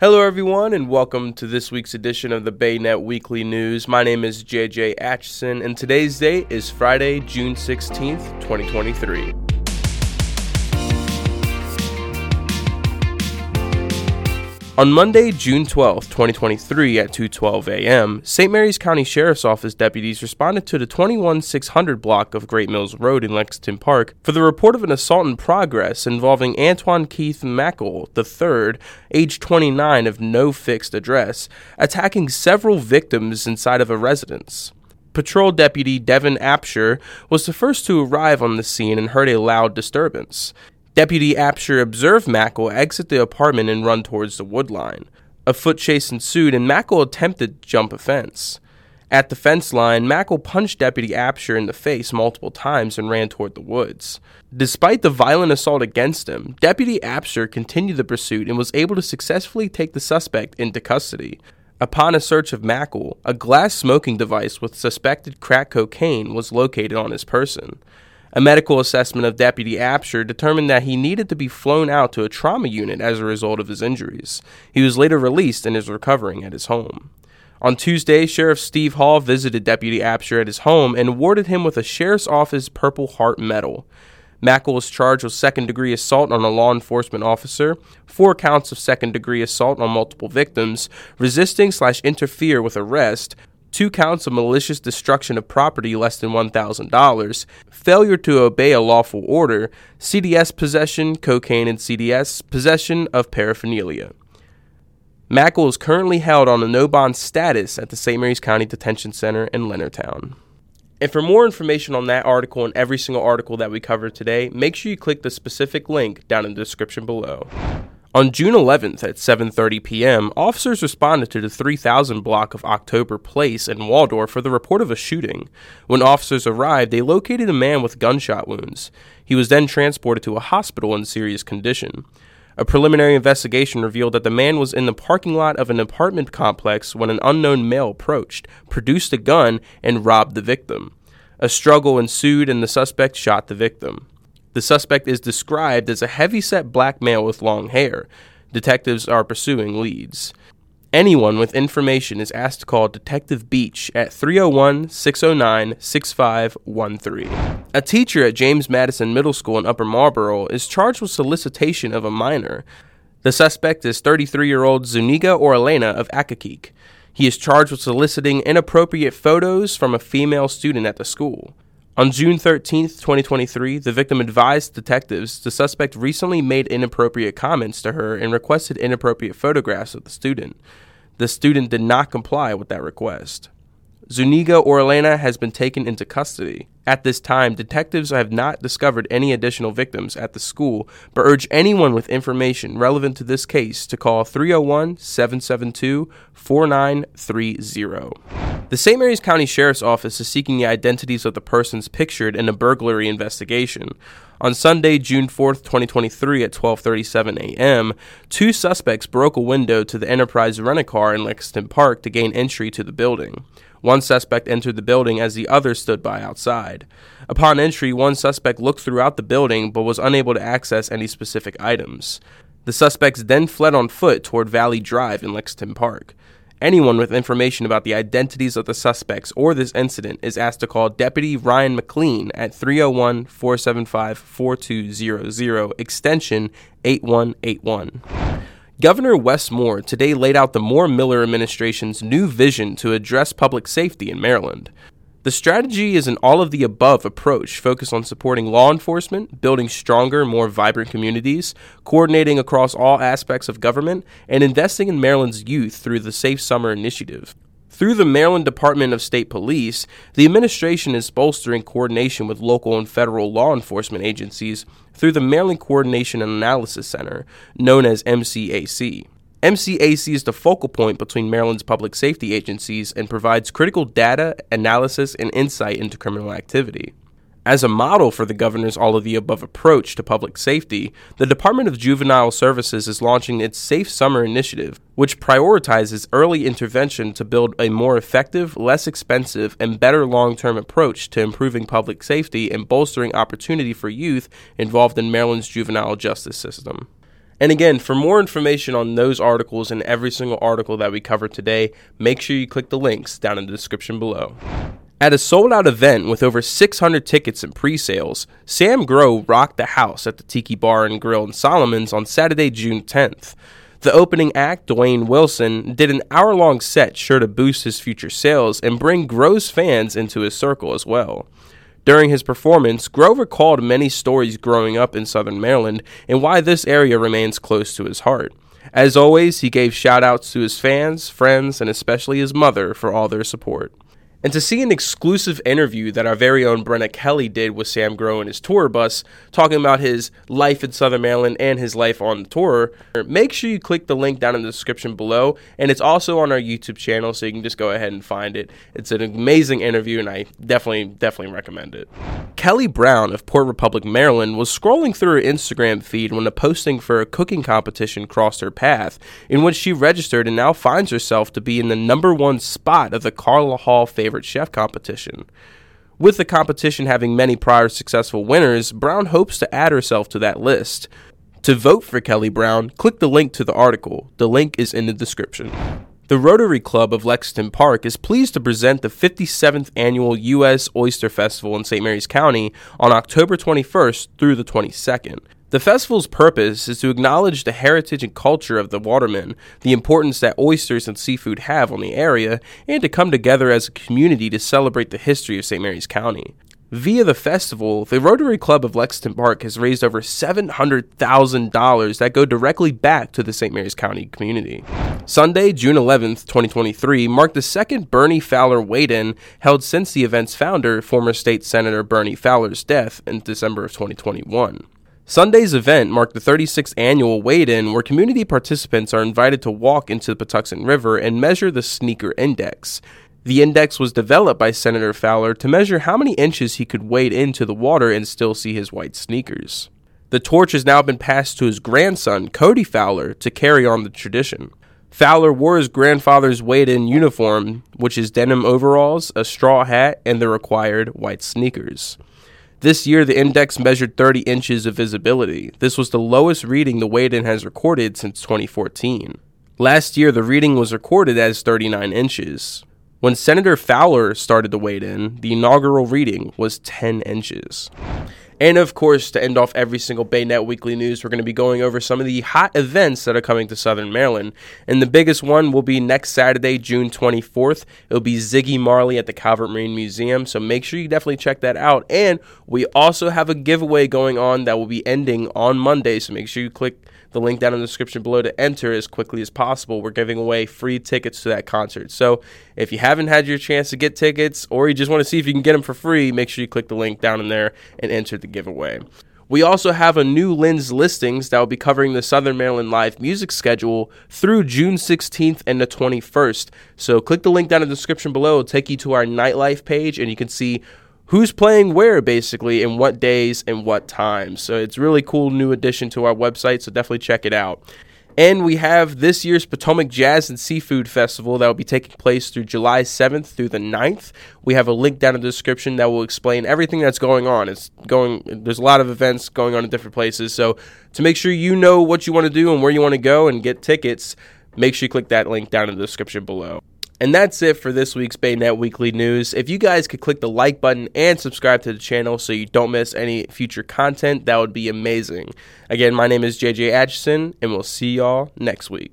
Hello, everyone, and welcome to this week's edition of the BayNet Weekly News. My name is JJ Atchison, and today's date is Friday, June 16th, 2023. On Monday, June 12, 2023 at 2:12 a.m., St. Mary's County Sheriff's Office deputies responded to the 21600 block of Great Mills Road in Lexington Park for the report of an assault in progress involving Antoine Keith Mackle III, age 29 of no fixed address, attacking several victims inside of a residence. Patrol Deputy Devin Apsher was the first to arrive on the scene and heard a loud disturbance. Deputy Apsher observed Mackle exit the apartment and run towards the wood line. A foot chase ensued, and Mackle attempted to jump a fence. At the fence line, Mackle punched Deputy Apsher in the face multiple times and ran toward the woods. Despite the violent assault against him, Deputy Apsher continued the pursuit and was able to successfully take the suspect into custody. Upon a search of Mackle, a glass smoking device with suspected crack cocaine was located on his person. A medical assessment of Deputy Apsher determined that he needed to be flown out to a trauma unit as a result of his injuries. He was later released and is recovering at his home. On Tuesday, Sheriff Steve Hall visited Deputy Apsher at his home and awarded him with a Sheriff's Office Purple Heart Medal. Mackle was charged with second degree assault on a law enforcement officer, four counts of second degree assault on multiple victims, resisting slash interfere with arrest, two counts of malicious destruction of property less than $1,000, failure to obey a lawful order, CDS possession, cocaine and CDS, possession of paraphernalia. Mackle is currently held on a no bond status at the St. Mary's County Detention Center in Leonardtown. And for more information on that article and every single article that we cover today, make sure you click the specific link down in the description below. On June 11th at 7:30 p.m., officers responded to the 3000 block of October Place in Waldorf for the report of a shooting. When officers arrived, they located a man with gunshot wounds. He was then transported to a hospital in serious condition. A preliminary investigation revealed that the man was in the parking lot of an apartment complex when an unknown male approached, produced a gun, and robbed the victim. A struggle ensued and the suspect shot the victim. The suspect is described as a heavy-set black male with long hair. Detectives are pursuing leads. Anyone with information is asked to call Detective Beach at 301 609 6513. A teacher at James Madison Middle School in Upper Marlboro is charged with solicitation of a minor. The suspect is 33 year old Zuniga Orellana of Accokeek. He is charged with soliciting inappropriate photos from a female student at the school. On June 13, 2023, the victim advised detectives the suspect recently made inappropriate comments to her and requested inappropriate photographs of the student. The student did not comply with that request. Zuniga Orellana has been taken into custody. At this time, detectives have not discovered any additional victims at the school, but urge anyone with information relevant to this case to call 301 772 4930. The St. Mary's County Sheriff's Office is seeking the identities of the persons pictured in a burglary investigation. On Sunday, June 4, 2023 at 12:37 a.m., two suspects broke a window to the Enterprise rent-a-car in Lexington Park to gain entry to the building. One suspect entered the building as the other stood by outside. Upon entry, one suspect looked throughout the building but was unable to access any specific items. The suspects then fled on foot toward Valley Drive in Lexington Park. Anyone with information about the identities of the suspects or this incident is asked to call Deputy Ryan McLean at 301 475 4200, extension 8181. Governor Wes Moore today laid out the Moore Miller administration's new vision to address public safety in Maryland. The strategy is an all of the above approach focused on supporting law enforcement, building stronger, more vibrant communities, coordinating across all aspects of government, and investing in Maryland's youth through the Safe Summer Initiative. Through the Maryland Department of State Police, the administration is bolstering coordination with local and federal law enforcement agencies through the Maryland Coordination and Analysis Center, known as MCAC. MCAC is the focal point between Maryland's public safety agencies and provides critical data, analysis, and insight into criminal activity. As a model for the governor's all of the above approach to public safety, the Department of Juvenile Services is launching its Safe Summer Initiative, which prioritizes early intervention to build a more effective, less expensive, and better long term approach to improving public safety and bolstering opportunity for youth involved in Maryland's juvenile justice system. And again, for more information on those articles and every single article that we cover today, make sure you click the links down in the description below. At a sold out event with over 600 tickets and pre sales, Sam Grow rocked the house at the Tiki Bar and Grill in Solomons on Saturday, June 10th. The opening act, Dwayne Wilson, did an hour long set sure to boost his future sales and bring Grow's fans into his circle as well. During his performance, Grow recalled many stories growing up in Southern Maryland and why this area remains close to his heart. As always, he gave shout outs to his fans, friends, and especially his mother for all their support. And to see an exclusive interview that our very own Brenna Kelly did with Sam Grow in his tour bus, talking about his life in Southern Maryland and his life on the tour, make sure you click the link down in the description below. And it's also on our YouTube channel, so you can just go ahead and find it. It's an amazing interview, and I definitely, definitely recommend it. Kelly Brown of Port Republic, Maryland, was scrolling through her Instagram feed when a posting for a cooking competition crossed her path, in which she registered and now finds herself to be in the number one spot of the Carla Hall favorite favorite chef competition. With the competition having many prior successful winners, Brown hopes to add herself to that list. To vote for Kelly Brown, click the link to the article. The link is in the description. The Rotary Club of Lexington Park is pleased to present the 57th annual U.S. Oyster Festival in St. Mary's County on October 21st through the 22nd. The festival's purpose is to acknowledge the heritage and culture of the watermen, the importance that oysters and seafood have on the area, and to come together as a community to celebrate the history of St. Mary's County. Via the festival, the Rotary Club of Lexington Park has raised over $700,000 that go directly back to the St. Mary's County community. Sunday, June 11th, 2023, marked the second Bernie Fowler Wade In held since the event's founder, former state senator Bernie Fowler's death in December of 2021. Sunday's event marked the 36th annual Wade In, where community participants are invited to walk into the Patuxent River and measure the sneaker index. The index was developed by Senator Fowler to measure how many inches he could wade into the water and still see his white sneakers. The torch has now been passed to his grandson, Cody Fowler, to carry on the tradition. Fowler wore his grandfather's Wade In uniform, which is denim overalls, a straw hat, and the required white sneakers. This year, the index measured 30 inches of visibility. This was the lowest reading the Wade In has recorded since 2014. Last year, the reading was recorded as 39 inches. When Senator Fowler started the Wade In, the inaugural reading was 10 inches. And of course, to end off every single BayNet Weekly News, we're going to be going over some of the hot events that are coming to Southern Maryland. And the biggest one will be next Saturday, June 24th. It'll be Ziggy Marley at the Calvert Marine Museum. So make sure you definitely check that out. And we also have a giveaway going on that will be ending on Monday. So make sure you click the link down in the description below to enter as quickly as possible. We're giving away free tickets to that concert. So if you haven't had your chance to get tickets or you just want to see if you can get them for free, make sure you click the link down in there and enter the giveaway. We also have a new Lens listings that will be covering the Southern Maryland live music schedule through June 16th and the 21st. So click the link down in the description below. It'll take you to our nightlife page and you can see who's playing where basically and what days and what times. So it's really cool new addition to our website, so definitely check it out. And we have this year's Potomac Jazz and Seafood Festival that will be taking place through July 7th through the 9th. We have a link down in the description that will explain everything that's going on. It's going there's a lot of events going on in different places. So to make sure you know what you want to do and where you want to go and get tickets, make sure you click that link down in the description below. And that's it for this week's BayNet Weekly News. If you guys could click the like button and subscribe to the channel so you don't miss any future content, that would be amazing. Again, my name is JJ Atchison, and we'll see y'all next week.